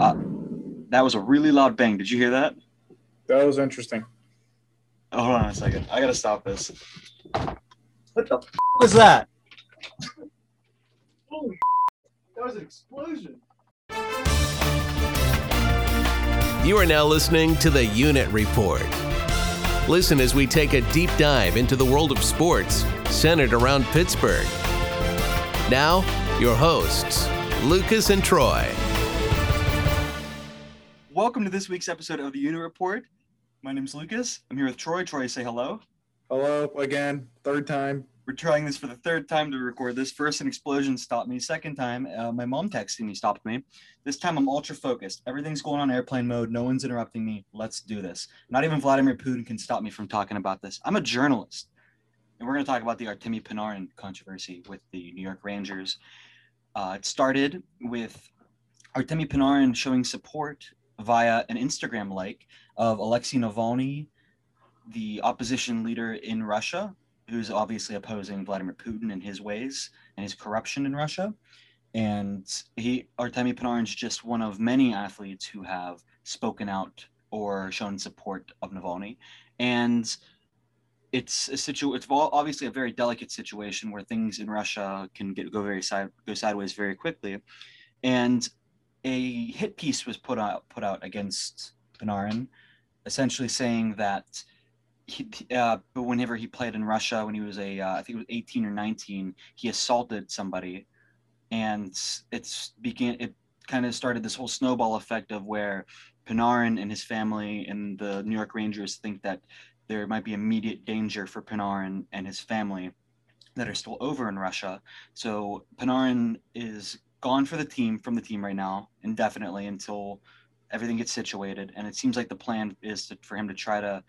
Uh, that was a really loud bang. Did you hear that? That was interesting. Oh, hold on a second. I gotta stop this. What the f- was that? Holy that was an explosion. You are now listening to the Unit Report. Listen as we take a deep dive into the world of sports centered around Pittsburgh. Now, your hosts, Lucas and Troy. Welcome to this week's episode of the Unit Report. My name's Lucas. I'm here with Troy. Troy, say hello. Hello again, third time. We're trying this for the third time to record this. First, an explosion stopped me. Second time, uh, my mom texting me stopped me. This time, I'm ultra focused. Everything's going on airplane mode. No one's interrupting me. Let's do this. Not even Vladimir Putin can stop me from talking about this. I'm a journalist. And we're going to talk about the Artemi Panarin controversy with the New York Rangers. Uh, it started with Artemi Panarin showing support via an Instagram like of Alexei Navalny, the opposition leader in Russia, who's obviously opposing Vladimir Putin and his ways and his corruption in Russia. And he Artemi Panarin is just one of many athletes who have spoken out or shown support of Navalny. And it's a situ it's obviously a very delicate situation where things in Russia can get go very side go sideways very quickly. And a hit piece was put out put out against Panarin, essentially saying that he, uh, whenever he played in Russia when he was a uh, I think it was 18 or 19, he assaulted somebody, and it's began it kind of started this whole snowball effect of where Panarin and his family and the New York Rangers think that there might be immediate danger for Panarin and his family that are still over in Russia. So Panarin is gone for the team from the team right now indefinitely until everything gets situated. And it seems like the plan is to, for him to try to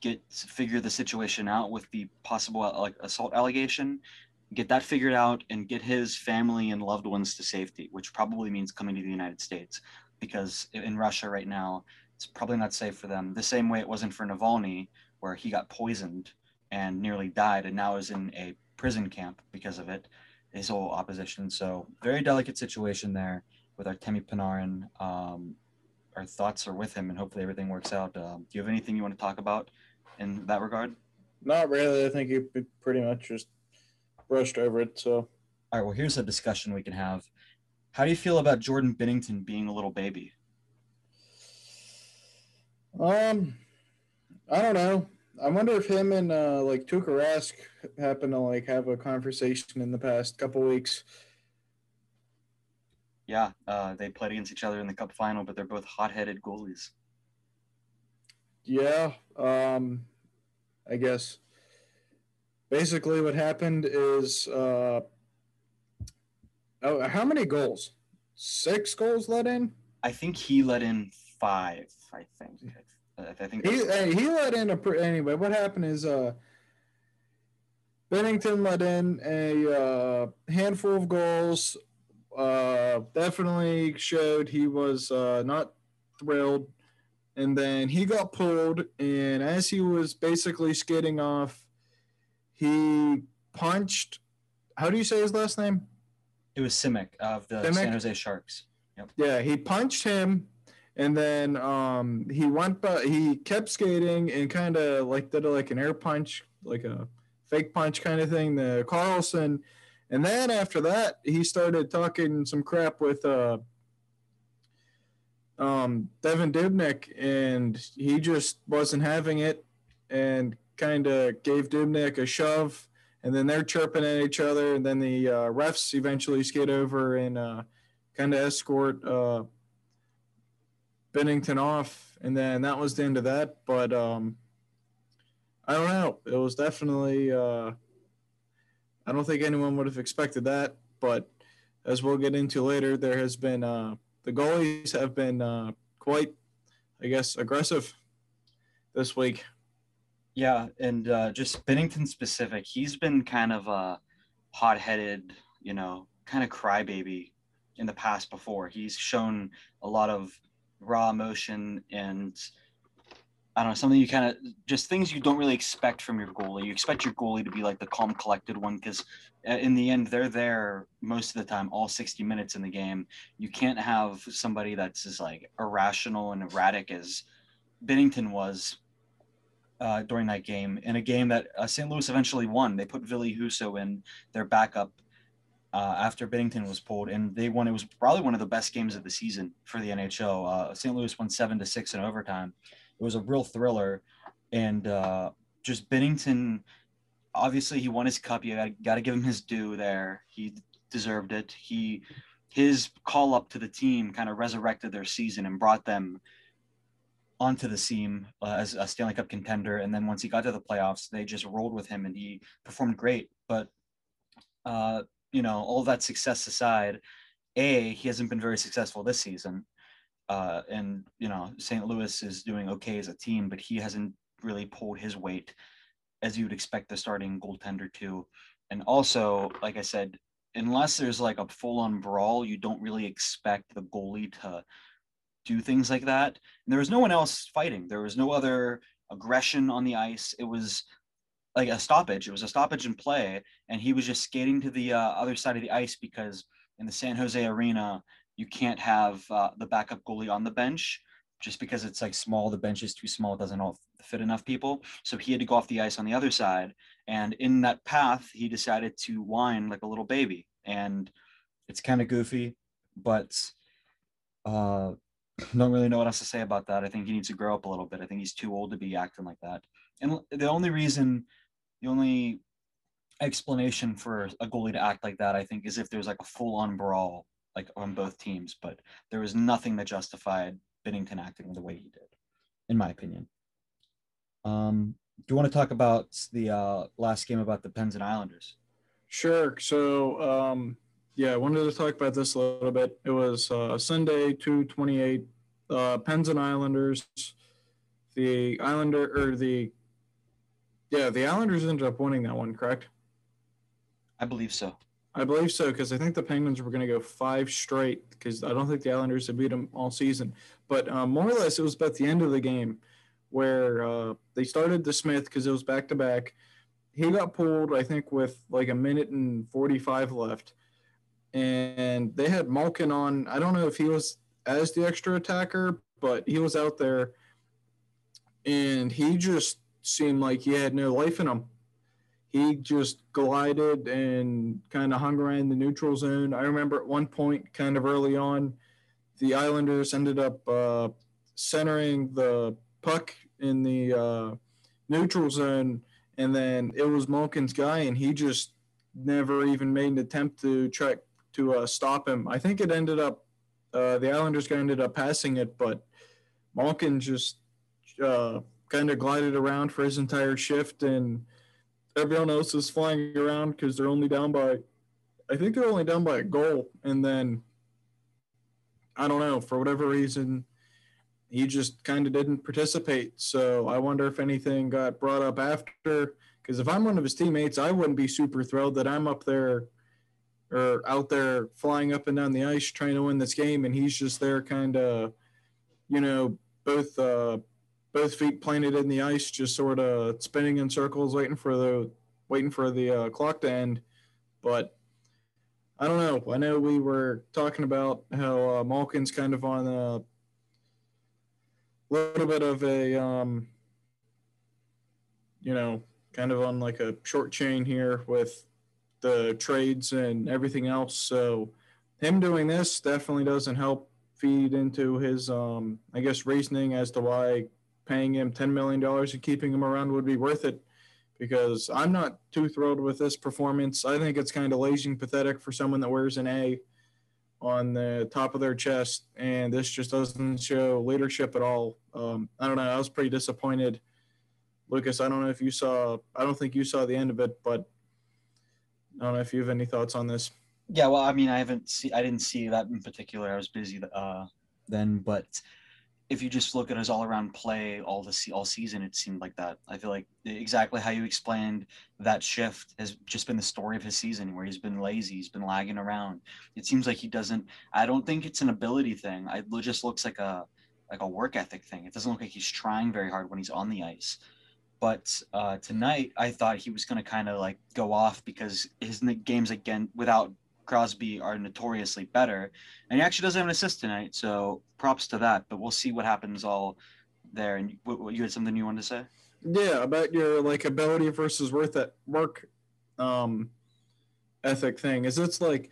get figure the situation out with the possible uh, like assault allegation, get that figured out, and get his family and loved ones to safety, which probably means coming to the United States, because in Russia right now it's probably not safe for them. The same way it wasn't for Navalny, where he got poisoned and nearly died, and now is in a prison camp because of it his whole opposition. So very delicate situation there with Artemi Panarin. Um, our thoughts are with him, and hopefully everything works out. Um, do you have anything you want to talk about in that regard? Not really. I think you pretty much just brushed over it. So, all right. Well, here's a discussion we can have. How do you feel about Jordan Binnington being a little baby? Um, I don't know. I wonder if him and uh, like Tuukka Rask happen to like have a conversation in the past couple weeks. Yeah, uh, they played against each other in the Cup final, but they're both hot-headed goalies. Yeah, um, I guess. Basically, what happened is, uh, oh, how many goals? Six goals let in. I think he let in five. I think. I think he he let in a anyway. What happened is uh, Binnington let in a uh, handful of goals. Uh, definitely showed he was uh, not thrilled, and then he got pulled. And as he was basically skidding off, he punched. How do you say his last name? It was Simic of the Simek? San Jose Sharks. Yep. Yeah, he punched him and then um, he went, but he kept skating and kind of like did a, like an air punch, like a fake punch kind of thing. The carlson and then after that, he started talking some crap with uh, um, Devan Dubnyk, and he just wasn't having it, and kind of gave Dubnyk a shove, and then they're chirping at each other, and then the uh, refs eventually skate over and uh, kind of escort. Binnington off, and then that was the end of that. But um, I don't know. It was definitely. Uh, I don't think anyone would have expected that, but as we'll get into later, there has been uh, the goalies have been uh, quite, I guess, aggressive this week. Yeah, and uh, just Binnington specific, he's been kind of a hot-headed, you know, kind of crybaby in the past before. He's shown a lot of raw emotion and I don't know, something you kind of just things you don't really expect from your goalie. You expect your goalie to be like the calm, collected one because uh, in the end, they're there most of the time, all 60 minutes in the game. You can't have somebody that's as like irrational and erratic as Binnington was uh, during that game in a game that uh, St. Louis eventually won. They put Ville Husso in their backup uh, after Binnington was pulled, and they won. It was probably one of the best games of the season for the NHL. Uh, St. Louis won seven to six in overtime. It was a real thriller, and uh, just Binnington. Obviously, he won his cup. You got to give him his due there. He deserved it. He his call up to the team kind of resurrected their season and brought them onto the scene uh, as a Stanley Cup contender. And then once he got to the playoffs, they just rolled with him and he performed great. But uh, you know, all that success aside, a he hasn't been very successful this season, uh, and you know St. Louis is doing okay as a team, but he hasn't really pulled his weight as you would expect the starting goaltender to. And also, like I said, unless there's like a full-on brawl, you don't really expect the goalie to do things like that. And there was no one else fighting. There was no other aggression on the ice. It was like a stoppage. It was a stoppage in play, and he was just skating to the uh, other side of the ice because in the San Jose arena you can't have uh, the backup goalie on the bench just because it's like small. The bench is too small; it doesn't all fit enough people. So he had to go off the ice on the other side, and in that path, he decided to whine like a little baby, and it's kind of goofy, but uh, don't really know what else to say about that. I think he needs to grow up a little bit. I think he's too old to be acting like that. And the only reason the only explanation for a goalie to act like that, I think, is if there's like a full on brawl, like on both teams. But there was nothing that justified Binnington acting the way he did, in my opinion. Um, do you want to talk about the uh, last game about the Pens and Islanders? Sure. So, um, yeah, I wanted to talk about this a little bit. It was uh, Sunday, 228, uh, Pens and Islanders. The Islander or the yeah, the Islanders ended up winning that one, correct? I believe so. I believe so because I think the Penguins were going to go five straight because I don't think the Islanders have beat them all season. But um, more or less, it was about the end of the game where uh, they started the Smith because it was back to back. He got pulled, I think, with like a minute and 45 left. And they had Malkin on. I don't know if he was as the extra attacker, but he was out there. And he just seemed like he had no life in him. He just glided and kind of hung around the neutral zone. I remember at one point, kind of early on, the Islanders ended up uh, centering the puck in the uh, neutral zone, and then it was Malkin's guy, and he just never even made an attempt to try to uh, stop him. I think it ended up uh, the Islanders guy ended up passing it, but Malkin just uh, kind of glided around for his entire shift, and everyone else is flying around because they're only down by, I think they're only down by a goal, and then I don't know for whatever reason he just kind of didn't participate. So I wonder if anything got brought up after. Because if I'm one of his teammates, I wouldn't be super thrilled that I'm up there or out there flying up and down the ice trying to win this game, and he's just there, kind of, you know, both uh, both feet planted in the ice, just sort of spinning in circles, waiting for the waiting for the uh, clock to end. But I don't know. I know we were talking about how uh, Malkin's kind of on a little bit of a, um, you know, kind of on like a short chain here with the trades and everything else. So him doing this definitely doesn't help feed into his, um, I guess, reasoning as to why paying him $10 million and keeping him around would be worth it because I'm not too thrilled with this performance. I think it's kind of lazy and pathetic for someone that wears an A on the top of their chest, and this just doesn't show leadership at all. Um, I don't know. I was pretty disappointed. Lucas, I don't know if you saw, I don't think you saw the end of it, but I don't know if you have any thoughts on this. Yeah, well, I mean, I haven't see, I didn't see that in particular. I was busy uh, then, but if you just look at his all-around play all the all season, it seemed like that. I feel like exactly how you explained that shift has just been the story of his season, where he's been lazy, he's been lagging around. It seems like he doesn't. I don't think it's an ability thing. It just looks like a like a work ethic thing. It doesn't look like he's trying very hard when he's on the ice. But uh, tonight, I thought he was going to kind of like go off because his games again without Crosby are notoriously better, and he actually doesn't have an assist tonight. So props to that. But we'll see what happens all there. And you, you had something you wanted to say? Yeah, about your like ability versus worth at work um, ethic thing. Is it's like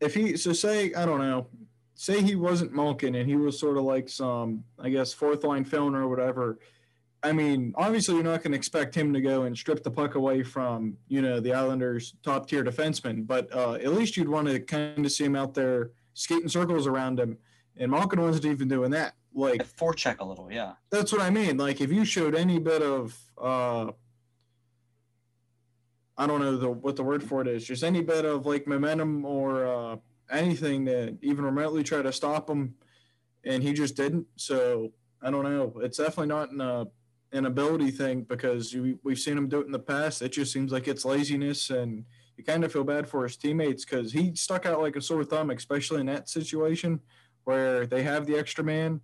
if he so say I don't know, say he wasn't Malkin and he was sort of like some I guess fourth line filmer or whatever I mean, obviously, you're not going to expect him to go and strip the puck away from, you know, the Islanders' top tier defenseman, but uh, at least you'd want to kind of see him out there skating circles around him. And Malkin wasn't even doing that. Like, forecheck a little, yeah. That's what I mean. Like, if you showed any bit of, uh, I don't know the, what the word for it is, just any bit of like momentum or uh, anything to even remotely try to stop him, and he just didn't. So I don't know. It's definitely not in a an ability thing because you, we've seen him do it in the past. It just seems like it's laziness, and you kind of feel bad for his teammates because he stuck out like a sore thumb, especially in that situation where they have the extra man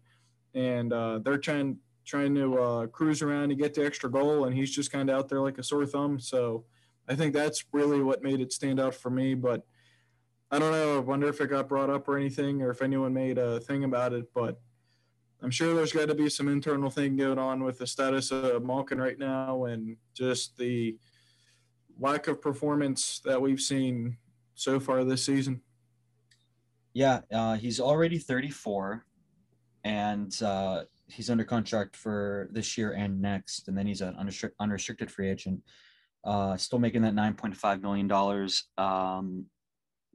and uh, they're trying trying to uh, cruise around and get the extra goal, and he's just kind of out there like a sore thumb. So I think that's really what made it stand out for me. But I don't know. I wonder if it got brought up or anything, or if anyone made a thing about it. But I'm sure there's got to be some internal thing going on with the status of Malkin right now and just the lack of performance that we've seen so far this season. Yeah, uh, he's already 34, and uh, he's under contract for this year and next, and then he's an unrestricted free agent. Uh, still making that 9.5 million dollars. Um,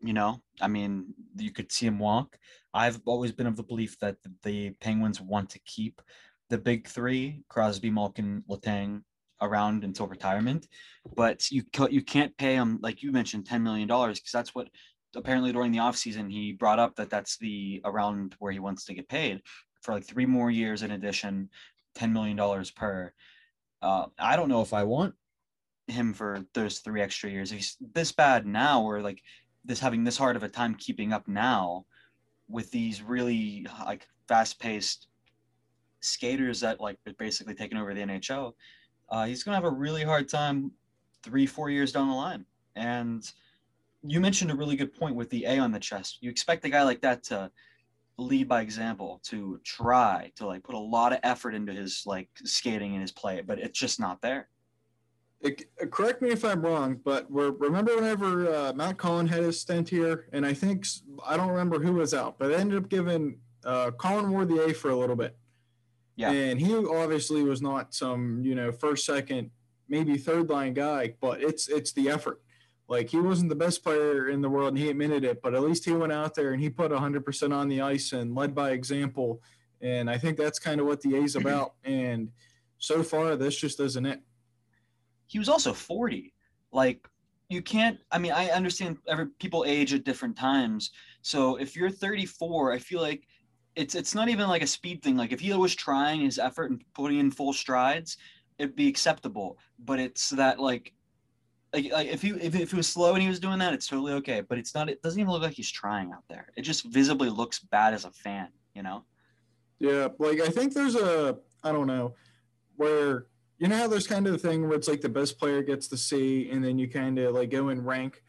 you know, I mean, you could see him walk. I've always been of the belief that the Penguins want to keep the big three: Crosby, Malkin, Letang, around until retirement. But you you can't pay him like you mentioned, ten million dollars because that's what apparently during the offseason he brought up that that's the around where he wants to get paid for like three more years in addition, ten million dollars per. Uh, I don't know if I want him for those three extra years. He's this bad now, or like this having this hard of a time keeping up now with these really like fast paced skaters that like basically taking over the NHL, uh, he's gonna have a really hard time three four years down the line. And you mentioned a really good point with the A on the chest. You expect a guy like that to lead by example, to try to like put a lot of effort into his like skating and his play, but it's just not there it, uh, correct me if I'm wrong, but remember whenever uh, Matt Cullen had his stint here, and I think I don't remember who was out, but they ended up giving uh, Colin Ward the A for a little bit. Yeah, and he obviously was not some you know first, second, maybe third line guy, but it's it's the effort. Like he wasn't the best player in the world, and he admitted it, but at least he went out there and he put 100% on the ice and led by example. And I think that's kind of what the A's about. And so far, this just isn't it he was also 40. Like you can't I mean I understand every people age at different times. So if you're 34, I feel like it's it's not even like a speed thing. Like if he was trying his effort and putting in full strides, it'd be acceptable. But it's that like like, like if he if, if he was slow and he was doing that, it's totally okay. But it's not. It doesn't even look like he's trying out there. It just visibly looks bad as a fan. You know. Yeah, like I think there's a I don't know where you know how there's kind of the thing where it's like the best player gets the C and then you kind of like go and rank.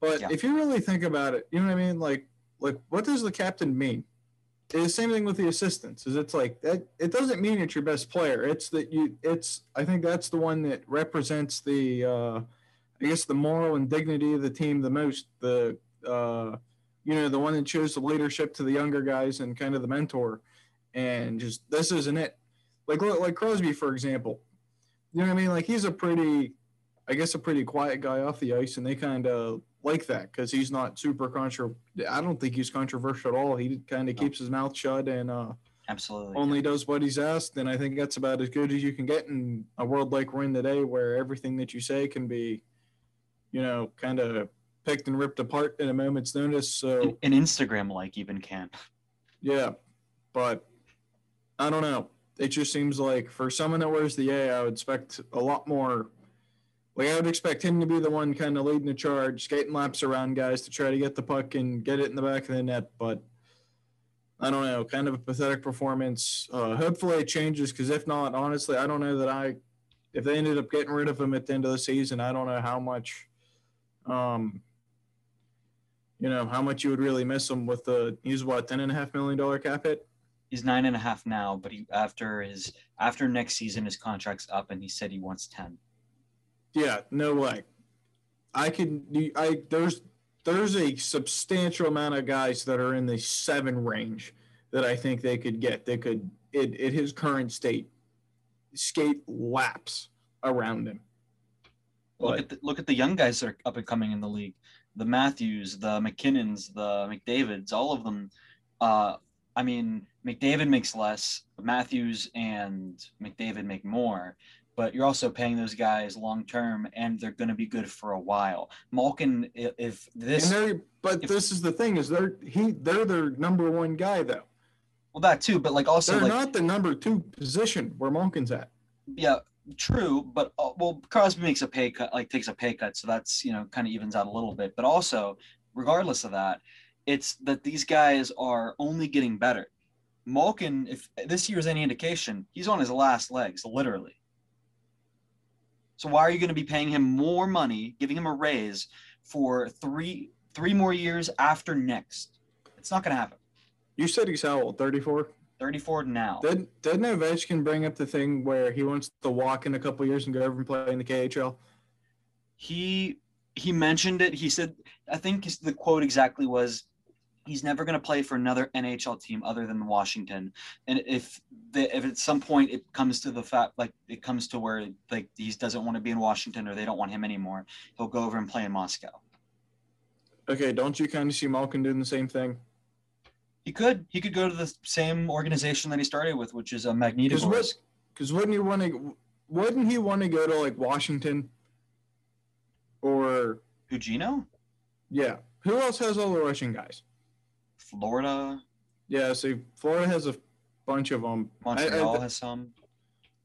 But yeah. if you really think about it, you know what I mean? Like, like what does the captain mean? It's the same thing with the assistants. Is it's like that? It doesn't mean it's your best player. It's that you. It's I think that's the one that represents the, uh, I guess the moral and dignity of the team the most. The, uh, you know, the one that shows the leadership to the younger guys and kind of the mentor. And just this isn't it like like Crosby, for example. You know what I mean? Like he's a pretty, I guess, a pretty quiet guy off the ice, and they kind of like that because he's not super contra. I don't think he's controversial at all. He kind of no. keeps his mouth shut and uh, absolutely only yeah. does what he's asked. And I think that's about as good as you can get in a world like we're in today, where everything that you say can be, you know, kind of picked and ripped apart in a moment's notice. So an Instagram like even can. Yeah, but I don't know it just seems like for someone that wears the A, I would expect a lot more. Like I would expect him to be the one kind of leading the charge, skating laps around guys to try to get the puck and get it in the back of the net. But I don't know, kind of a pathetic performance. Uh, hopefully it changes because if not, honestly, I don't know that I, if they ended up getting rid of him at the end of the season, I don't know how much, um, you know, how much you would really miss him with the, he's what, $10.5 million cap hit? He's nine and a half now, but he after his after next season his contract's up, and he said he wants ten. Yeah, no way. I can. I there's there's a substantial amount of guys that are in the seven range that I think they could get. They could it at his current state skate laps around him. Look at the, look at the young guys that are up and coming in the league. The Matthews, the MacKinnons, the McDavids, all of them. Uh, I mean, McDavid makes less. Matthews and McDavid make more, but you're also paying those guys long term, and they're going to be good for a while. Malkin, if this, but if, this is the thing is they're he they're their number one guy though. Well, that too, but like also they're like, not the number two position where Malkin's at. Yeah, true, but uh, well, Crosby makes a pay cut, like takes a pay cut, so that's you know kind of evens out a little bit. But also, regardless of that, it's that these guys are only getting better. Malkin, if this year is any indication, he's on his last legs, literally. So why are you going to be paying him more money, giving him a raise for three three more years after next? It's not going to happen. You said he's how old? Thirty four. 34 now. Did didn't Ovechkin bring up the thing where he wants to walk in a couple years and go over and play in the KHL? He he mentioned it. He said, I think the quote exactly was, he's never going to play for another NHL team other than Washington. And if the, if at some point it comes to the fact like it comes to where like he doesn't want to be in Washington or they don't want him anymore, he'll go over and play in Moscow. Okay, don't you kind of see Malkin doing the same thing? He could. He could go to the same organization that he started with, which is a Magnitogorsk. Because wouldn't he want to? Wouldn't he want to go to like Washington or Eugenio? Yeah. Who else has all the Russian guys? Florida. Yeah, see, Florida has a bunch of them. Montreal I, I, has some.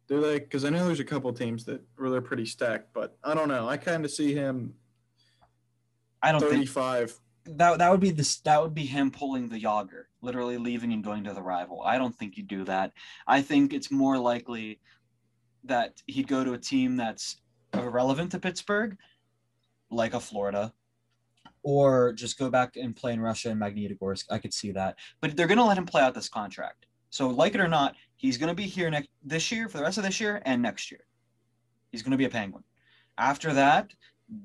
Do they? Because I know there's a couple teams that really are pretty stacked, but I don't know. I kind of see him. I don't 35. think that that would be this. That would be him pulling the Jagr, literally leaving and going to the rival. I don't think he'd do that. I think it's more likely that he'd go to a team that's irrelevant to Pittsburgh, like a Florida, or just go back and play in Russia and Magnitogorsk. I could see that, but they're going to let him play out this contract. So, like it or not, he's going to be here next this year for the rest of this year and next year. He's going to be a Penguin. After that,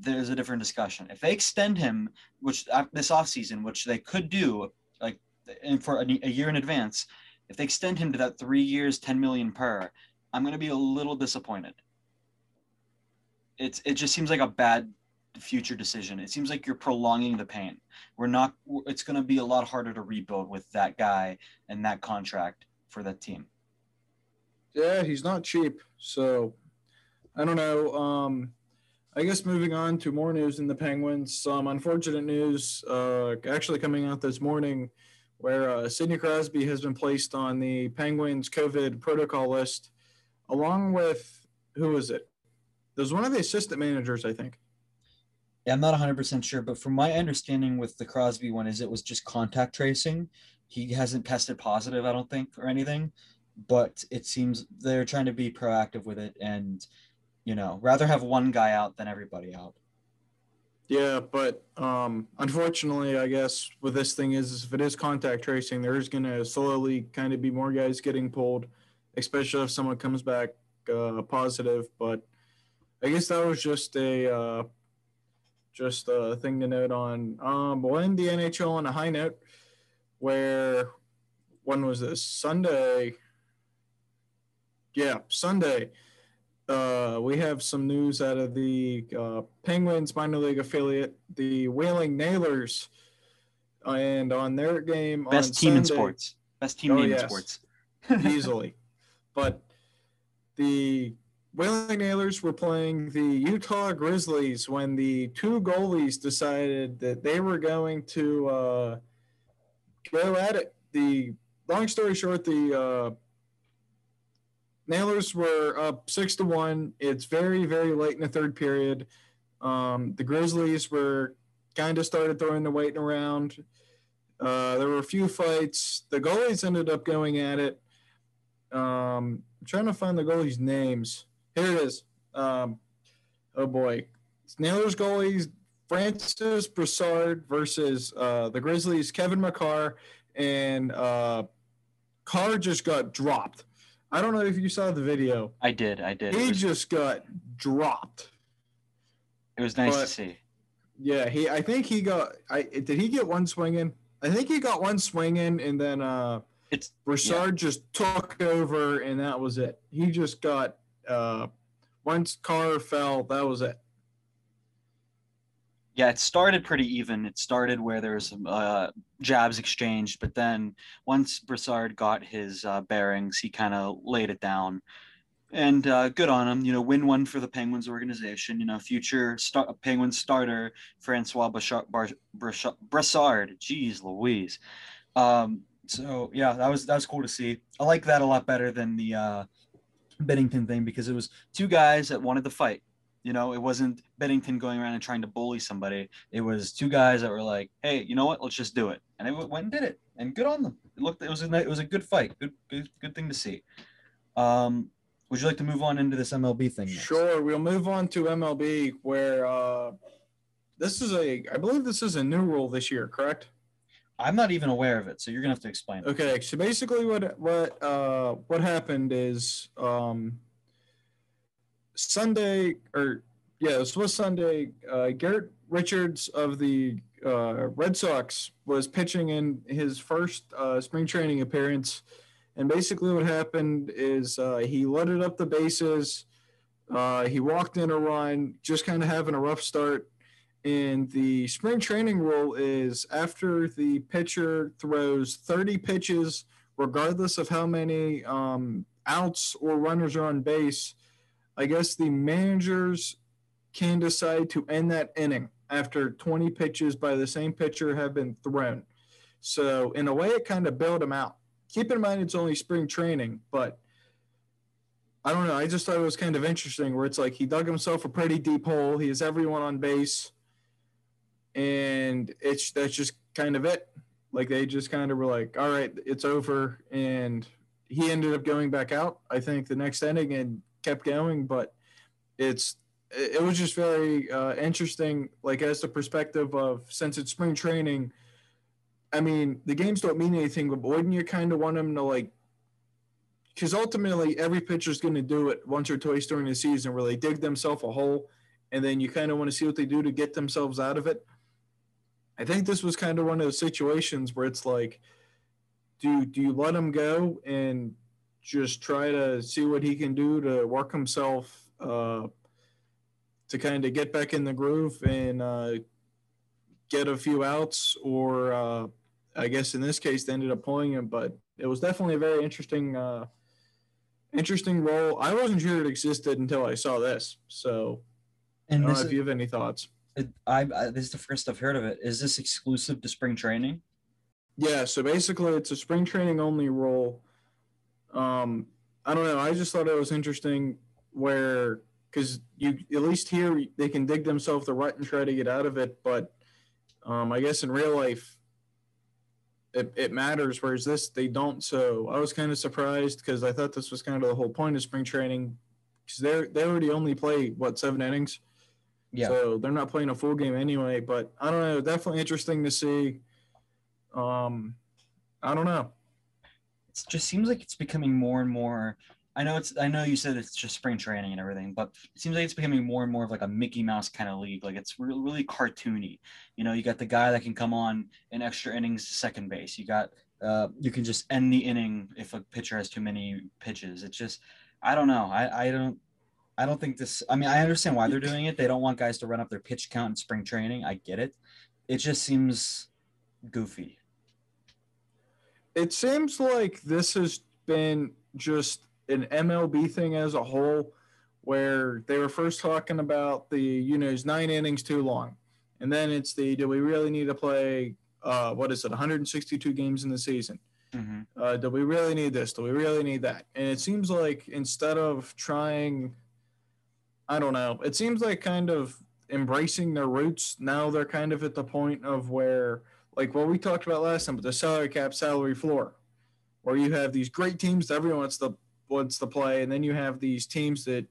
there's a different discussion. If they extend him, which uh, this offseason, which they could do, like and for a, a year in advance, if they extend him to that three years, 10 million per, I'm going to be a little disappointed. It's it just seems like a bad future decision. It seems like you're prolonging the pain. We're not. It's going to be a lot harder to rebuild with that guy and that contract for that team. Yeah, he's not cheap. So I don't know. Um, I guess moving on to more news in the Penguins. Some unfortunate news uh, actually coming out this morning, where uh, Sidney Crosby has been placed on the Penguins COVID protocol list, along with who was it? There's one of the assistant managers, I think. Yeah, I'm not 100% sure, but from my understanding with the Crosby one is it was just contact tracing. He hasn't tested positive, I don't think, or anything, but it seems they're trying to be proactive with it and, you know, rather have one guy out than everybody out. Yeah, but um, unfortunately, I guess with this thing is if it is contact tracing, there's going to slowly kind of be more guys getting pulled, especially if someone comes back uh, positive. But I guess that was just a uh, just a thing to note on. Um, we'll end the NHL on a high note where when was this? Sunday. Yeah, Sunday. Uh, we have some news out of the uh, Penguins minor league affiliate, the Wheeling Nailers, and on their game best team Sunday, in sports, best team oh, yes, in sports, easily. But the Wheeling Nailers were playing the Utah Grizzlies when the two goalies decided that they were going to uh, go at it. The long story short, the uh, Nailers were up six to one. It's very, very late in the third period. Um, the Grizzlies were kind of started throwing the weight around. Uh, there were a few fights. The goalies ended up going at it. Um, I'm trying to find the goalies' names. Here it is. Um, oh boy, it's Nailers goalies Francis Brassard versus uh, the Grizzlies, Kevin Makar, and uh, Carr just got dropped. I don't know if you saw the video. I did. I did. He was, just got dropped. it was nice to see. Yeah, he. I think he got. I did he get one swing in? I think he got one swing in, and then uh, It's Broussard just took over, and that was it. He just got. Uh, once Carr fell, that was it. Yeah, it started pretty even. It started where there was uh, jabs exchanged, but then once Brassard got his uh, bearings, he kind of laid it down. And uh, good on him. You know, win one for the Penguins organization. You know, future star- Penguins starter Francois Bouchard- Bar-. Brassard. Jeez, Louise. Um, so yeah, that was that was cool to see. I like that a lot better than the uh, Binnington thing because it was two guys that wanted to fight. You know, it wasn't Binnington going around and trying to bully somebody. It was two guys that were like, "Hey, you know what? Let's just do it," and they went and did it, and good on them. It looked, it was a, it was a good fight, good, good, good thing to see. Um, would you like to move on into this MLB thing? Next? Sure, we'll move on to MLB, where uh, this is a. I believe this is a new rule this year, correct? I'm not even aware of it, so you're gonna have to explain. it. Okay, so basically, what what uh, what happened is um, Sunday or yeah, this was Sunday. Uh, Garrett Richards of the uh, Red Sox was pitching in his first uh, spring training appearance, and basically what happened is uh, he loaded up the bases. Uh, he walked in a run, just kind of having a rough start. And the spring training rule is after the pitcher throws 30 pitches, regardless of how many um, outs or runners are on base, I guess the managers can decide to end that inning after 20 pitches by the same pitcher have been thrown. So, in a way, it kind of bailed him out. Keep in mind, it's only spring training, but I don't know. I just thought it was kind of interesting where it's like he dug himself a pretty deep hole. He has everyone on base and it's that's just kind of it. Like they just kind of were like, all right, it's over, and he ended up going back out. I think the next inning and kept going, but it's it was just very uh, interesting. Like as the perspective of since it's spring training, I mean the games don't mean anything, but wouldn't you kind of want them to like? Because ultimately, every pitcher's going to do it once or twice during the season, where they dig themselves a hole, and then you kind of want to see what they do to get themselves out of it. I think this was kind of one of those situations where it's like, do do you let him go and just try to see what he can do to work himself uh, to kind of get back in the groove and uh, get a few outs, or uh, I guess in this case they ended up pulling him, but it was definitely a very interesting uh, interesting role. I wasn't sure it existed until I saw this, so I don't know if you have any thoughts. I, I this is the first I've heard of it. Is this exclusive to spring training? Yeah, so basically it's a spring training only role. Um, I don't know. I just thought it was interesting where because you at least here they can dig themselves the rut and try to get out of it, but um, I guess in real life it, it matters, whereas this they don't. So I was kind of surprised because I thought this was kind of the whole point of spring training because they they already only play what seven innings. Yeah. So they're not playing a full game anyway. But I don't know. Definitely interesting to see. Um, I don't know. it just seems like it's becoming more and more I know it's I know you said it's just spring training and everything, but it seems like it's becoming more and more of like a Mickey Mouse kind of league. Like it's really, really cartoony. You know, you got the guy that can come on in extra innings to second base. You got uh you can just end the inning if a pitcher has too many pitches. It's just I don't know. I I don't I don't think this I mean I understand why they're doing it. They don't want guys to run up their pitch count in spring training. I get it. It just seems goofy. It seems like this has been just an MLB thing as a whole, where they were first talking about the, you know, is nine innings too long. And then it's the, do we really need to play, uh, what is it, 162 games in the season? Mm-hmm. Uh, do we really need this? Do we really need that? And it seems like instead of trying, I don't know, it seems like kind of embracing their roots. Now they're kind of at the point of where like what we talked about last time with the salary cap, salary floor, where you have these great teams that everyone wants to wants to play, and then you have these teams that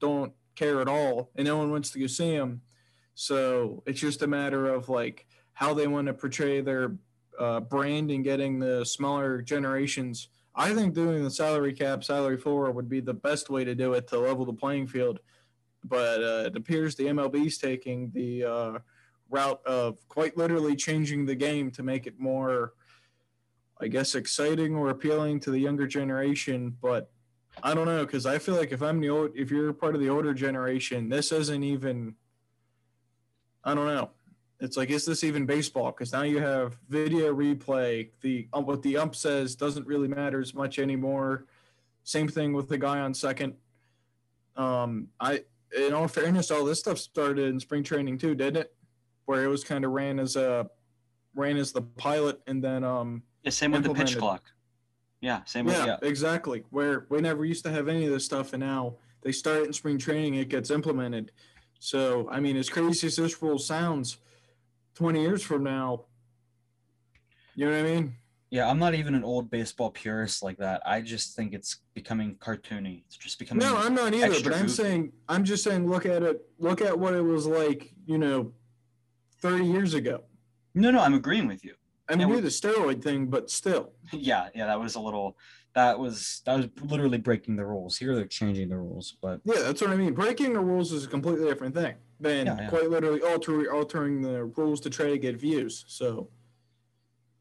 don't care at all, and no one wants to go see them. So it's just a matter of like how they want to portray their uh, brand and getting the smaller generations. I think doing the salary cap, salary floor would be the best way to do it to level the playing field. But uh, it appears the MLB is taking the uh, route of quite literally changing the game to make it more, I guess, exciting or appealing to the younger generation. But I don't know because I feel like if I'm the old, if you're part of the older generation, this isn't even. I don't know. It's like, is this even baseball? Because now you have video replay. The um, what the ump says doesn't really matter as much anymore. Same thing with the guy on second. Um, I, in all fairness, all this stuff started in spring training too, didn't it? Where it was kind of ran as a ran as the pilot, and then um. Yeah, same with the pitch clock. Yeah, same with Yeah, yeah. exactly. Where we never used to have any of this stuff, and now they start in spring training, it gets implemented. So, I mean, as crazy as this rule sounds, 20 years from now, you know what I mean? Yeah, I'm not even an old baseball purist like that. I just think it's becoming cartoony. It's just becoming No, I'm not either, but I'm goofy. saying, I'm just saying, look at it, look at what it was like, you know, 30 years ago. No, no, I'm agreeing with you. I mean, we do the steroid thing, but still. yeah, yeah, that was a little that was that was literally breaking the rules. Here they're changing the rules, but Yeah, that's what I mean. Breaking the rules is a completely different thing than Yeah, yeah. quite literally alter, altering the rules to try to get views. So,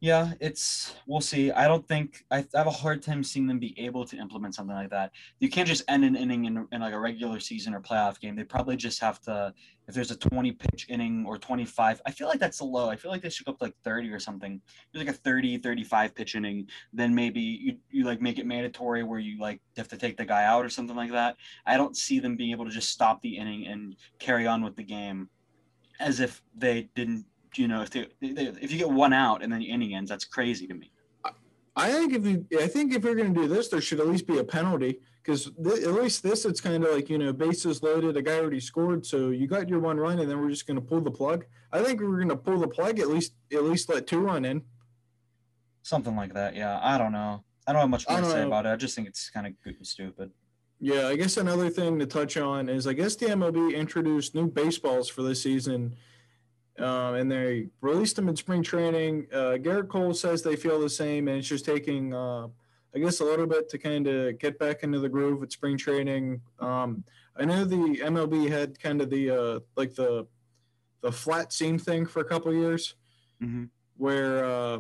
Yeah, it's we'll see. I don't think I, have a hard time seeing them be able to implement something like that. You can't just end an inning in, in like a regular season or playoff game. They probably just have to if there's a 20 pitch inning or 25. I feel like that's low. I feel like they should go up to like 30 or something. There's like a 30, 35 pitch inning. Then maybe you you like make it mandatory where you like have to take the guy out or something like that. I don't see them being able to just stop the inning and carry on with the game as if they didn't you know, if they, they if you get one out and then the inning ends, that's crazy to me. I think if you, I think if you're going to do this, there should at least be a penalty because th- at least this, it's kind of like you know, bases loaded, a guy already scored, so you got your one run, and then we're just going to pull the plug. I think we're going to pull the plug at least, at least let two run in. Something like that. Yeah, I don't know. I don't have much more to say know. about it. I just think it's kind of good and stupid. Yeah, I guess another thing to touch on is I guess the MLB introduced new baseballs for this season, um, and they released them in spring training. Uh, Gerrit Cole says they feel the same, and it's just taking, uh, I guess, a little bit to kind of get back into the groove with spring training. Um, I know the MLB had kind of the uh, like the the flat seam thing for a couple years, Mhm. where uh,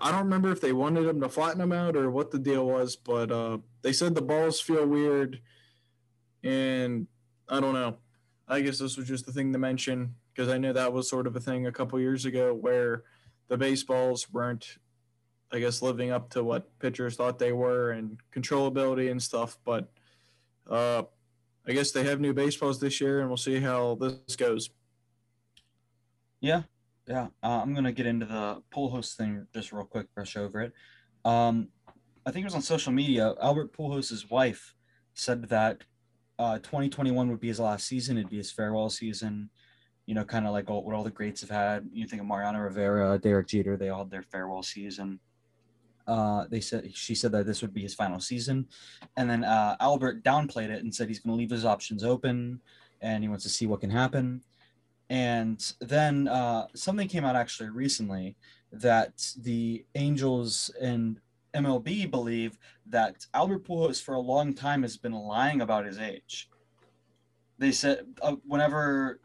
I don't remember if they wanted them to flatten them out or what the deal was, but uh, they said the balls feel weird, and I don't know. I guess this was just the thing to mention because I know that was sort of a thing a couple years ago where the baseballs weren't, I guess, living up to what pitchers thought they were and controllability and stuff. But uh, I guess they have new baseballs this year, and we'll see how this goes. Yeah, yeah. Uh, I'm gonna get into the Pujols thing just real quick, brush over it. Um, I think it was on social media. Albert Pujols' wife said that uh, 2021 would be his last season. It'd be his farewell season. You know, kind of like all, what all the greats have had. You think of Mariano Rivera, Derek Jeter. They all had their farewell season. Uh, they said she said that this would be his final season, and then uh, Albert downplayed it and said he's going to leave his options open, and he wants to see what can happen. And then uh, something came out actually recently that the Angels and MLB believe that Albert Pujols for a long time has been lying about his age. They said uh, whenever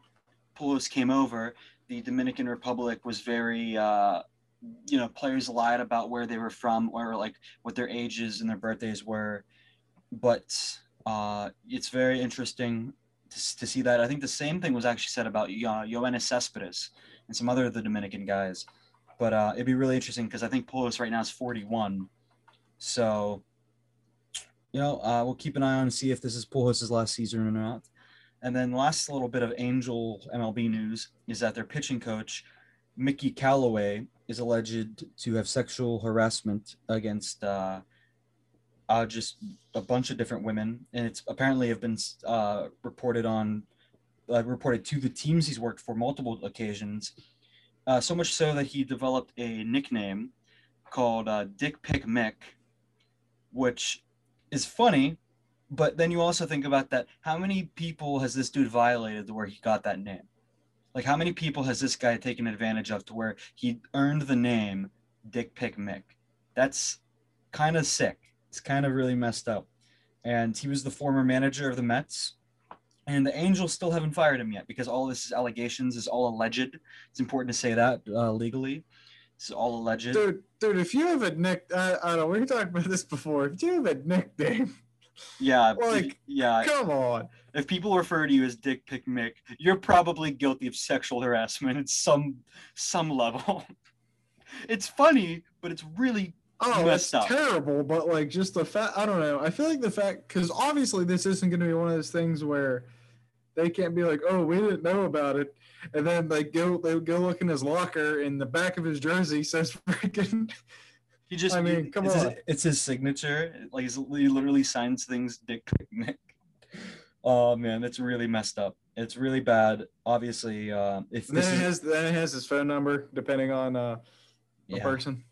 Pujols came over, the Dominican Republic was very, uh, you know, players lied about where they were from or like what their ages and their birthdays were. But uh, it's very interesting to, to see that. I think the same thing was actually said about uh, Yoenis Cespedes and some other of the Dominican guys. But uh, it'd be really interesting because I think Pujols right now is 41. So, you know, uh, we'll keep an eye on and see if this is Pujols' last season or not. And then last little bit of Angel MLB news is that their pitching coach, Mickey Callaway, is alleged to have sexual harassment against uh, uh, just a bunch of different women, and it's apparently have been uh, reported on, uh, reported to the teams he's worked for multiple occasions. Uh, so much so that he developed a nickname called uh, Dick Pick Mick, which is funny. But then you also think about that. How many people has this dude violated to where he got that name? Like, how many people has this guy taken advantage of to where he earned the name Dick Pick Mick? That's kind of sick. It's kind of really messed up. And he was the former manager of the Mets. And the Angels still haven't fired him yet because all this is allegations is all alleged. It's important to say that uh, legally. It's all alleged. Dude, dude, if you have a nick, I, I don't know, we talking about this before. If you have a nickname, Yeah, Like, yeah. come on. If people refer to you as Dick Pick Mick, you're probably guilty of sexual harassment at some some level. it's funny, but it's really Oh, Messed that's up. terrible. But like, just the fact, I don't know. I feel like the fact, because obviously this isn't going to be one of those things where they can't be like, oh, we didn't know about it, and then they go, they go look in his locker, and the back of his jersey says freaking. he just. I mean, come it's on. His, it's his signature. Like he literally signs things Dick Mick. Oh man, that's really messed up. It's really bad. Obviously, uh, if this then it is, has, then it has his phone number, depending on uh, the yeah. person.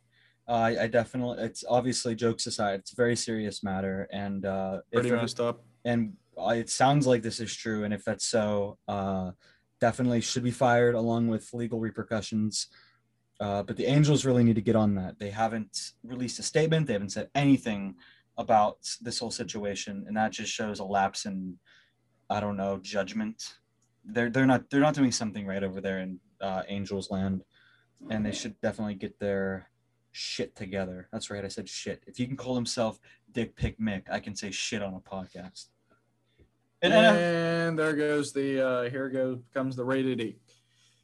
Uh, I, definitely. It's obviously jokes aside. It's a very serious matter, and uh, Pretty messed up. and it sounds like this is true. And if that's so, uh, definitely should be fired along with legal repercussions. Uh, but the Angels really need to get on that. They haven't released a statement. They haven't said anything about this whole situation, and that just shows a lapse in, I don't know, judgment. They're they're not they're not doing something right over there in uh, Angels land, and they should definitely get their shit together. That's right, I said shit. If you can call himself Dick Pick Mick, I can say shit on a podcast. And, uh, And there goes the uh, here goes comes the rated E.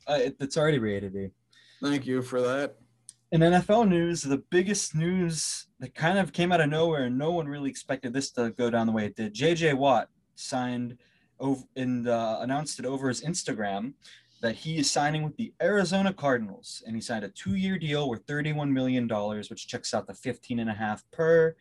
uh, it, it's already rated E. Thank you for that. In NFL news, the biggest news that kind of came out of nowhere, and no one really expected this to go down the way it did. J.J. Watt signed over and uh, announced it over his Instagram that he is signing with the Arizona Cardinals, and he signed a two-year deal worth $31 million, which checks out the 15 and a half per.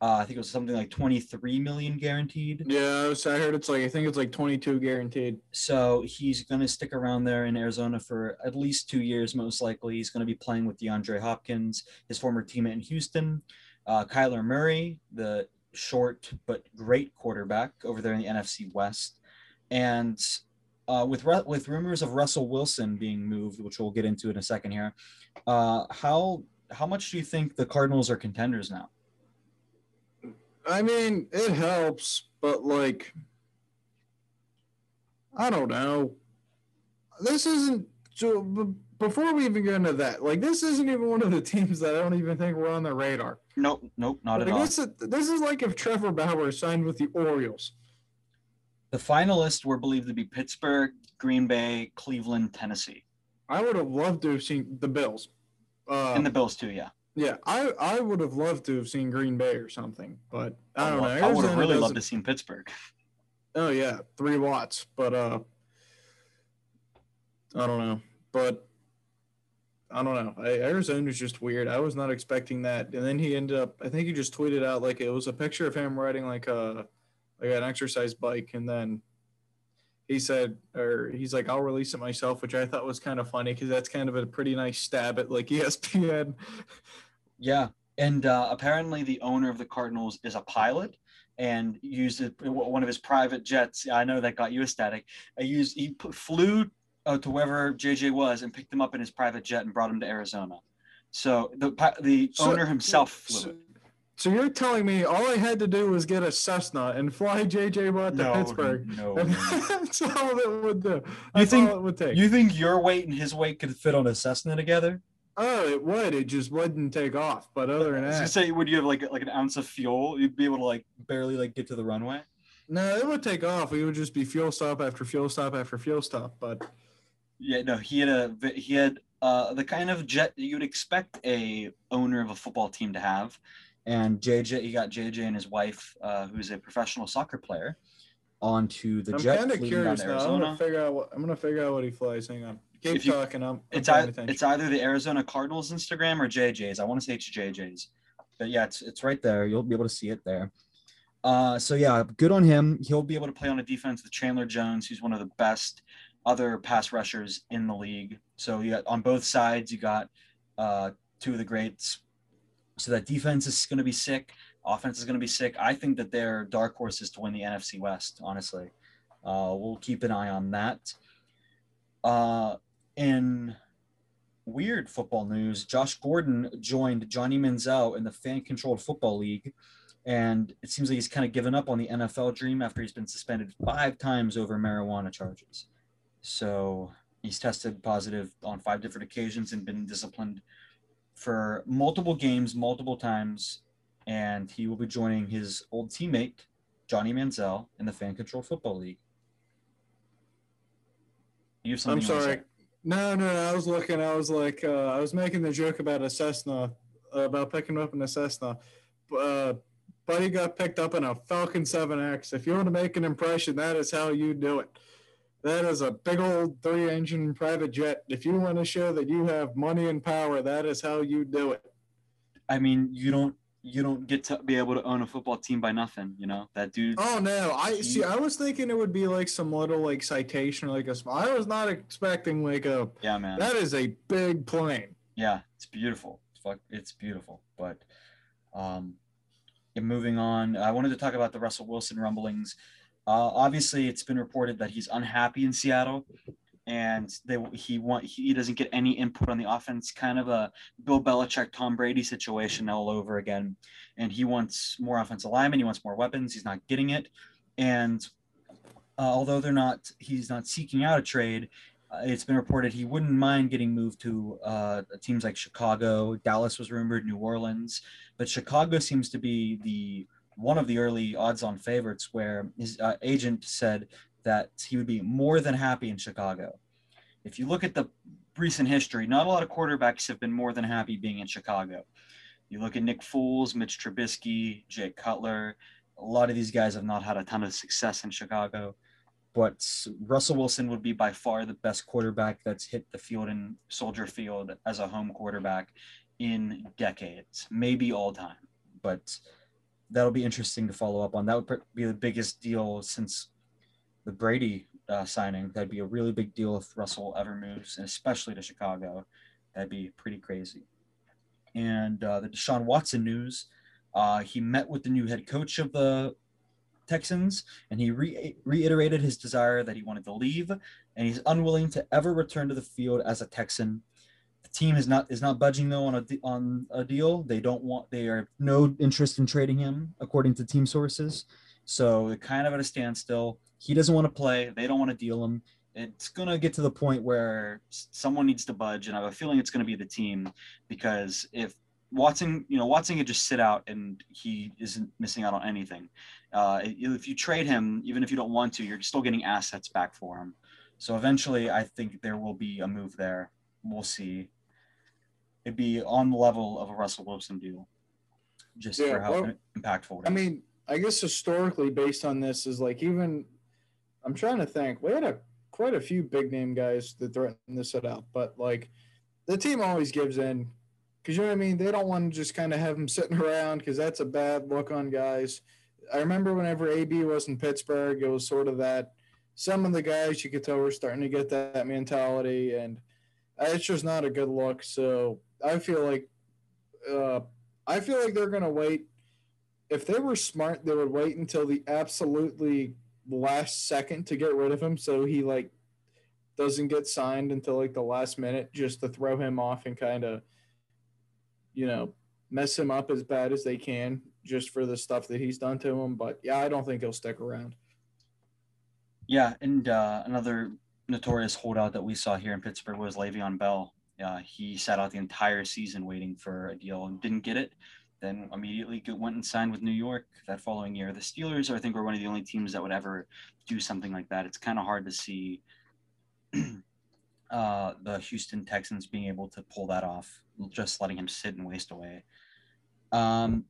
Uh, I think it was something like 23 million guaranteed. Yeah, I was- I heard it's like I think it's like 22 guaranteed. So he's going to stick around there in Arizona for at least two years, most likely. He's going to be playing with DeAndre Hopkins, his former teammate in Houston, uh, Kyler Murray, the short but great quarterback over there in the NFC West, and uh, with with rumors of Russell Wilson being moved, which we'll get into in a second here. Uh, how how much do you think the Cardinals are contenders now? I mean, it helps, but like, I don't know. This isn't so. Before we even get into that, like, this isn't even one of the teams that I don't even think were on the radar. Nope, nope, not Like, at all. this, is, this is like if Trevor Bauer signed with the Orioles. The finalists were believed to be Pittsburgh, Green Bay, Cleveland, Tennessee, I would have loved to have seen the Bills. Uh, and the Bills too. Yeah. Yeah, I I would have loved to have seen Green Bay or something, but I don't know. I would have really loved to see Pittsburgh. Oh yeah, three Watts. But uh I don't know. But I don't know. I, Arizona's just weird. I was not expecting that. And then he ended up I think he just tweeted out like it was a picture of him riding like a like an exercise bike and then he said or he's like I'll release it myself, which I thought was kind of funny because that's kind of a pretty nice stab at like ESPN. Yeah, and uh, apparently the owner of the Cardinals is a pilot and used it, one of his private jets. I know that got you ecstatic. I used he put, flew uh, to wherever JJ was and picked him up in his private jet and brought him to Arizona. So the the So- owner himself flew. So, so you're telling me all I had to do was get a Cessna and fly JJ Watt to Pittsburgh. no, And no. That's all it would do. That's think- all it would take. You think your weight and his weight could fit on a Cessna together? Oh, it would. It just wouldn't take off. But other than that, say, would you have like like an ounce of fuel? You'd be able to like barely like get to the runway. no, it would take off. It would just be fuel stop after fuel stop after fuel stop. But Yeah, no, he had a he had uh the kind of jet that you'd expect a owner of a football team to have, and JJ he got JJ and his wife, uh, who's a professional soccer player, onto the jet. I'm kind of curious now. I'm gonna figure out what I'm gonna figure out what he flies. Hang on. Keep If you- talking. I'm, I'm It's either, it's either the Arizona Cardinals Instagram or JJ's. I want to say it's JJ's, but yeah, it's it's right there. You'll be able to see it there. Uh, so yeah, good on him. He'll be able to play on a defense with Chandler Jones, who's one of the best other pass rushers in the league. So you got on both sides, you got uh, two of the greats. So that defense is going to be sick. Offense is going to be sick. I think that they're dark horses to win the NFC West. Honestly, uh, we'll keep an eye on that. Uh, in weird football news, Josh Gordon joined Johnny Manziel in the fan-controlled football league, and it seems like he's kind of given up on the NFL dream after he's been suspended five times over marijuana charges. So he's tested positive on five different occasions and been disciplined for multiple games, multiple times, and he will be joining his old teammate Johnny Manziel in the fan-controlled football league. You have something? I'm sorry. No, no, no, I was looking. I was like, uh, I was making the joke about a Cessna, uh, about picking up in a Cessna. Uh, Buddy got picked up in a Falcon 7X. If you want to make an impression, that is how you do it. That is a big old three engine private jet. If you want to show that you have money and power, that is how you do it. I mean, you don't you don't get to be able to own a football team by nothing, you know. That dude Oh no. I see I was thinking it would be like some little like citation or like a I was not expecting like a Yeah, man. That is a big plane. Yeah, it's beautiful. Fuck it's beautiful. But um moving on, I wanted to talk about the Russell Wilson rumblings. Uh, obviously, it's been reported that he's unhappy in Seattle, and they he want he doesn't get any input on the offense. Kind of a Bill Belichick, Tom Brady situation all over again. And he wants more offensive linemen. He wants more weapons. He's not getting it, and uh, although they're not, he's not seeking out a trade. Uh, it's been reported he wouldn't mind getting moved to uh, teams like Chicago. Dallas was rumored, New Orleans, but Chicago seems to be the one of the early odds-on favorites, where his uh, agent said that he would be more than happy in Chicago. If you look at the recent history, not a lot of quarterbacks have been more than happy being in Chicago. You look at Nick Foles, Mitch Trubisky, Jay Cutler. A lot of these guys have not had a ton of success in Chicago, but Russell Wilson would be by far the best quarterback that's hit the field in Soldier Field as a home quarterback in decades, maybe all time. But that'll be interesting to follow up on. That would be the biggest deal since the Brady uh, signing. That'd be a really big deal if Russell ever moves, and especially to Chicago. That'd be pretty crazy. And uh, the Deshaun Watson news, uh, he met with the new head coach of the Texans, and he re- reiterated his desire that he wanted to leave, and he's unwilling to ever return to the field as a Texan the team is not is not budging though on a on a deal. They don't want they are no interest in trading him according to team sources. So they're kind of at a standstill. He doesn't want to play. They don't want to deal him. It's gonna get to the point where someone needs to budge, and I have a feeling it's gonna be the team because if Watson, you know, Watson could just sit out and he isn't missing out on anything. Uh, if you trade him, even if you don't want to, you're still getting assets back for him. So eventually, I think there will be a move there we'll see. It'd be on the level of a Russell Wilson deal, just yeah, for how well, impactful. I mean, I guess historically, based on this, is like even I'm trying to think. We had a quite a few big name guys that threatened to sit out, but like the team always gives in because you know what I mean. They don't want to just kind of have them sitting around because that's a bad look on guys. I remember whenever AB was in Pittsburgh, it was sort of that. Some of the guys you could tell were starting to get that mentality, and it's just not a good look. So I feel like, uh, I feel like they're gonna wait. If they were smart, they would wait until the absolutely last second to get rid of him, so he like doesn't get signed until like the last minute, just to throw him off and kind of, you know, mess him up as bad as they can, just for the stuff that he's done to him. But yeah, I don't think he'll stick around. Yeah, and uh, another notorious holdout that we saw here in Pittsburgh was Le'Veon Bell. Uh, he sat out the entire season waiting for a deal and didn't get it. Then immediately went and signed with New York that following year. The Steelers, I think, were one of the only teams that would ever do something like that. It's kind of hard to see uh, the Houston Texans being able to pull that off, just letting him sit and waste away. Um,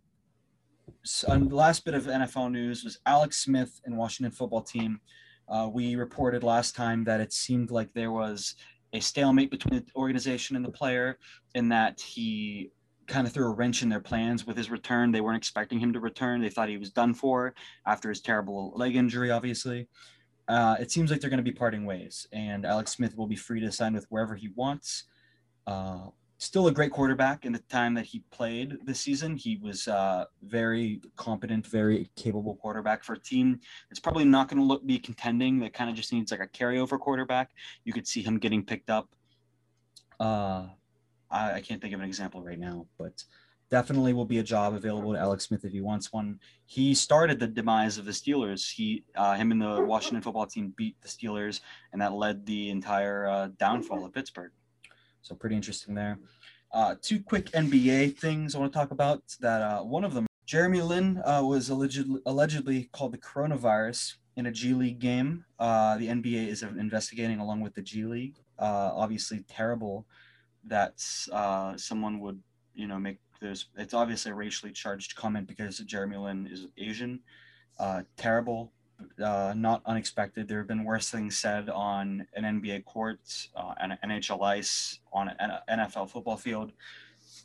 so, and the last bit of NFL news was Alex Smith and Washington football team uh, we reported last time that it seemed like there was a stalemate between the organization and the player, in that he kind of threw a wrench in their plans with his return. They weren't expecting him to return. They thought he was done for after his terrible leg injury, obviously. uh, it seems like they're going to be parting ways, and Alex Smith will be free to sign with wherever he wants. Uh, still a great quarterback in the time that he played this season. He was uh, very competent, very capable quarterback for a team. It's probably not going to look be contending. That kind of just needs like a carryover quarterback. You could see him getting picked up. Uh, I, I can't think of an example right now, but definitely will be a job available to Alex Smith if he wants one. He started the demise of the Steelers. He, uh, him and the Washington football team beat the Steelers, and that led the entire uh, downfall of Pittsburgh. So pretty interesting there. Uh, two quick NBA things I want to talk about. That uh, one of them, Jeremy Lin uh, was allegedly, allegedly called the coronavirus in a G League game. Uh, the NBA is investigating along with the G League. Obviously, terrible that uh, someone would you know make there's it's obviously a racially charged comment because Jeremy Lin is Asian. terrible uh, not unexpected. There have been worse things said on an NBA court, uh, an NHL ice, on an NFL football field.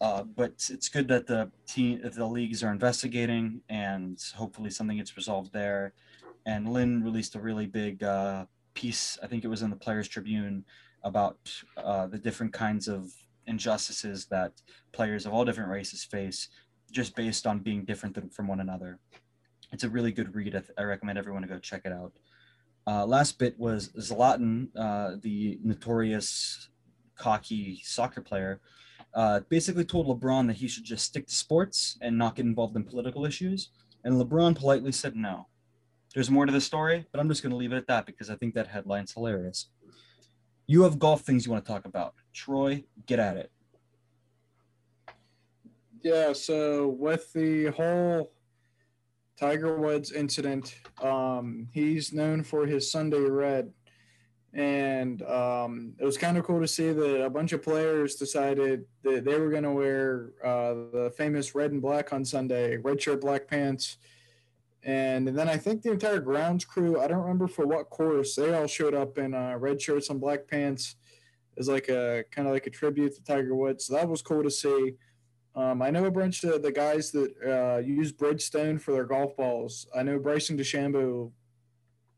Uh, but it's good that the team, the leagues are investigating, and hopefully something gets resolved there. And Lin released a really big uh, piece. I think it was in the Players Tribune about uh, the different kinds of injustices that players of all different races face, just based on being different than, from one another it's a really good read. I, th- I recommend everyone to go check it out. Uh, last bit was Zlatan, uh, the notorious cocky soccer player, uh, basically told LeBron that he should just stick to sports and not get involved in political issues. And LeBron politely said no. There's more to the story, but I'm just going to leave it at that because I think that headline's hilarious. You have golf things you want to talk about. Troy, get at it. Yeah, so with the whole Tiger Woods incident. Um, he's known for his Sunday red. And um, it was kind of cool to see that a bunch of players decided that they were going to wear uh, the famous red and black on Sunday, red shirt, black pants. And then I think the entire grounds crew, I don't remember for what course, they all showed up in uh, red shirts and black pants as like a kind of like a tribute to Tiger Woods. So that was cool to see. Um, I know a bunch of the guys that uh, use Bridgestone for their golf balls. I know Bryson DeChambeau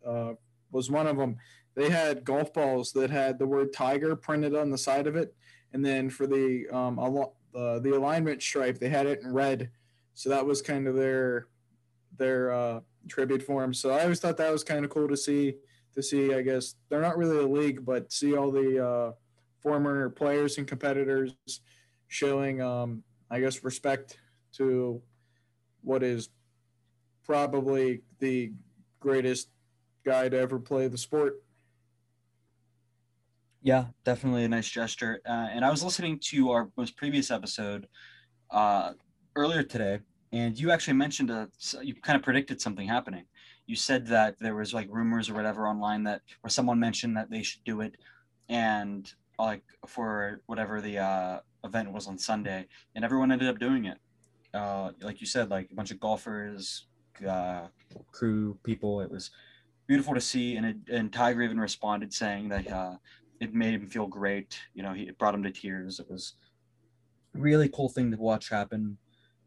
uh, was one of them. They had golf balls that had the word Tiger printed on the side of it, and then for the um, uh, the alignment stripe, they had it in red. So that was kind of their their uh, tribute for him. So I always thought that was kind of cool to see. To see, I guess they're not really a league, but see all the uh, former players and competitors showing um, I guess, respect to what is probably the greatest guy to ever play the sport. Yeah, definitely a nice gesture. Uh, and I was listening to our most previous episode uh, earlier today, and you actually mentioned a, you kind of predicted something happening. You said that there was like rumors or whatever online that where someone mentioned that they should do it, and like for whatever the uh, event was on Sunday, and everyone ended up doing it. Uh, like you said, like a bunch of golfers, uh, crew people. It was beautiful to see, and it, and Tiger even responded saying that uh, it made him feel great. You know, he it brought him to tears. It was really cool thing to watch happen.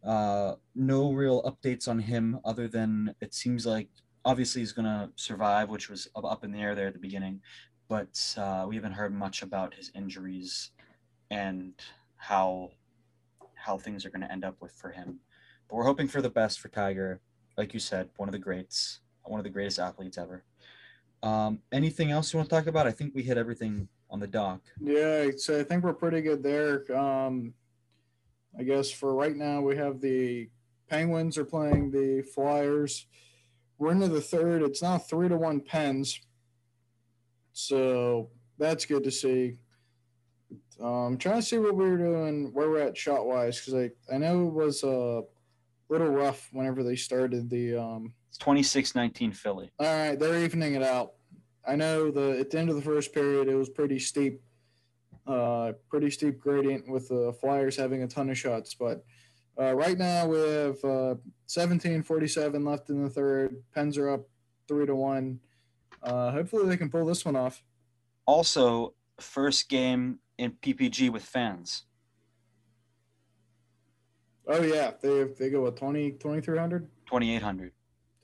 Uh, no real updates on him other than it seems like obviously he's gonna survive, which was up in the air there at the beginning, but uh, we haven't heard much about his injuries and how how things are going to end up with for him. But we're hoping for the best for Tiger. Like you said, one of the greats, one of the greatest athletes ever. Um, anything else you want to talk about? I think we hit everything on the dock. Yeah, so I think we're pretty good there. Um, I guess for right now, we have the Penguins are playing the Flyers. We're into the third. It's now three to one Pens. So that's good to see. Um, trying to see what we were doing, where we're at shot wise, because I, I know it was a little rough whenever they started the. Um, it's 26 19 Philly. All right, they're evening it out. I know the at the end of the first period, it was pretty steep, uh, pretty steep gradient with the Flyers having a ton of shots. But uh, right now we have uh, 17:47 left in the third. Pens are up three to one. Uh, hopefully they can pull this one off. Also, first game in PPG with fans. Oh yeah, they they go with 20 2300 2800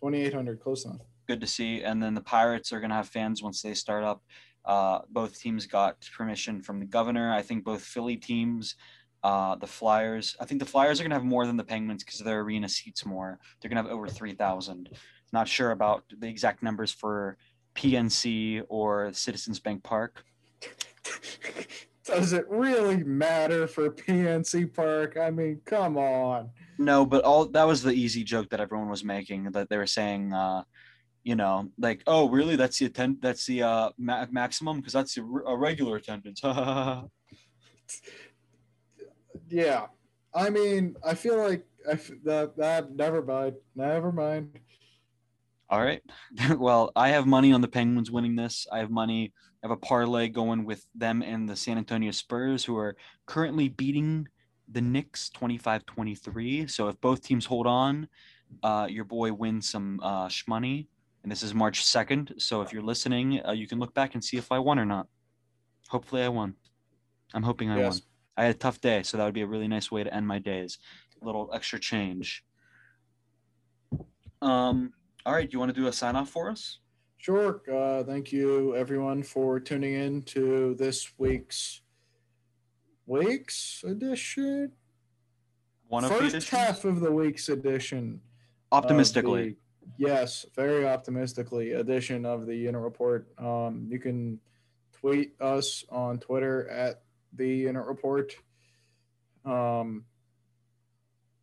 2800 close enough. good to see. And then the Pirates are going to have fans once they start up. Uh, both teams got permission from the governor. I think both Philly teams, uh, the Flyers, I think the Flyers are going to have more than the Penguins because their arena seats more. They're going to have over 3,000. Not sure about the exact numbers for PNC or Citizens Bank Park. Does it really matter for PNC Park? I mean, come on. No, but all that was the easy joke that everyone was making that they were saying, uh, you know, like, oh, really? That's the attend. That's the uh, ma- maximum because that's a, a regular attendance. yeah, I mean, I feel like I f- that that never mind, never mind. All right. well, I have money on the Penguins winning this. I have money. I have a parlay going with them and the San Antonio Spurs, who are currently beating the Knicks 25 23. So if both teams hold on, uh, your boy wins some uh, shmoney. And this is March 2nd. So if you're listening, uh, you can look back and see if I won or not. Hopefully, I won. I'm hoping I yes. won. I had a tough day, so that would be a really nice way to end my days. A little extra change. Um, all right, do you want to do a sign off for us? Sure. Uh, thank you, everyone, for tuning in to this week's week's edition. One of first half of the week's edition. Optimistically. Yes, very optimistically edition of the Unit Report. Um, you can tweet us on Twitter at the Unit Report. Um,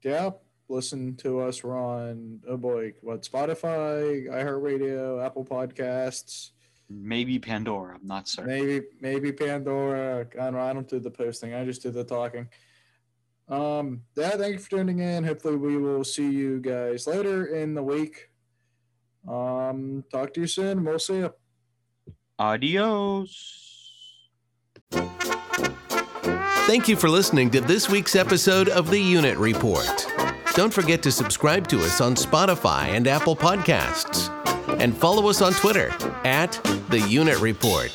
yeah, listen to us. We're on oh boy, what Spotify, iHeartRadio, Apple Podcasts, maybe Pandora. I'm not certain. Maybe maybe Pandora. I don't. I don't do the posting. I just do the talking. Um. Yeah. Thank you for tuning in. Hopefully, we will see you guys later in the week. Um. Talk to you soon. We'll see you. Adios. Thank you for listening to this week's episode of the Unit Report. Don't forget to subscribe to us on Spotify and Apple Podcasts. And follow us on Twitter at The Unit Report.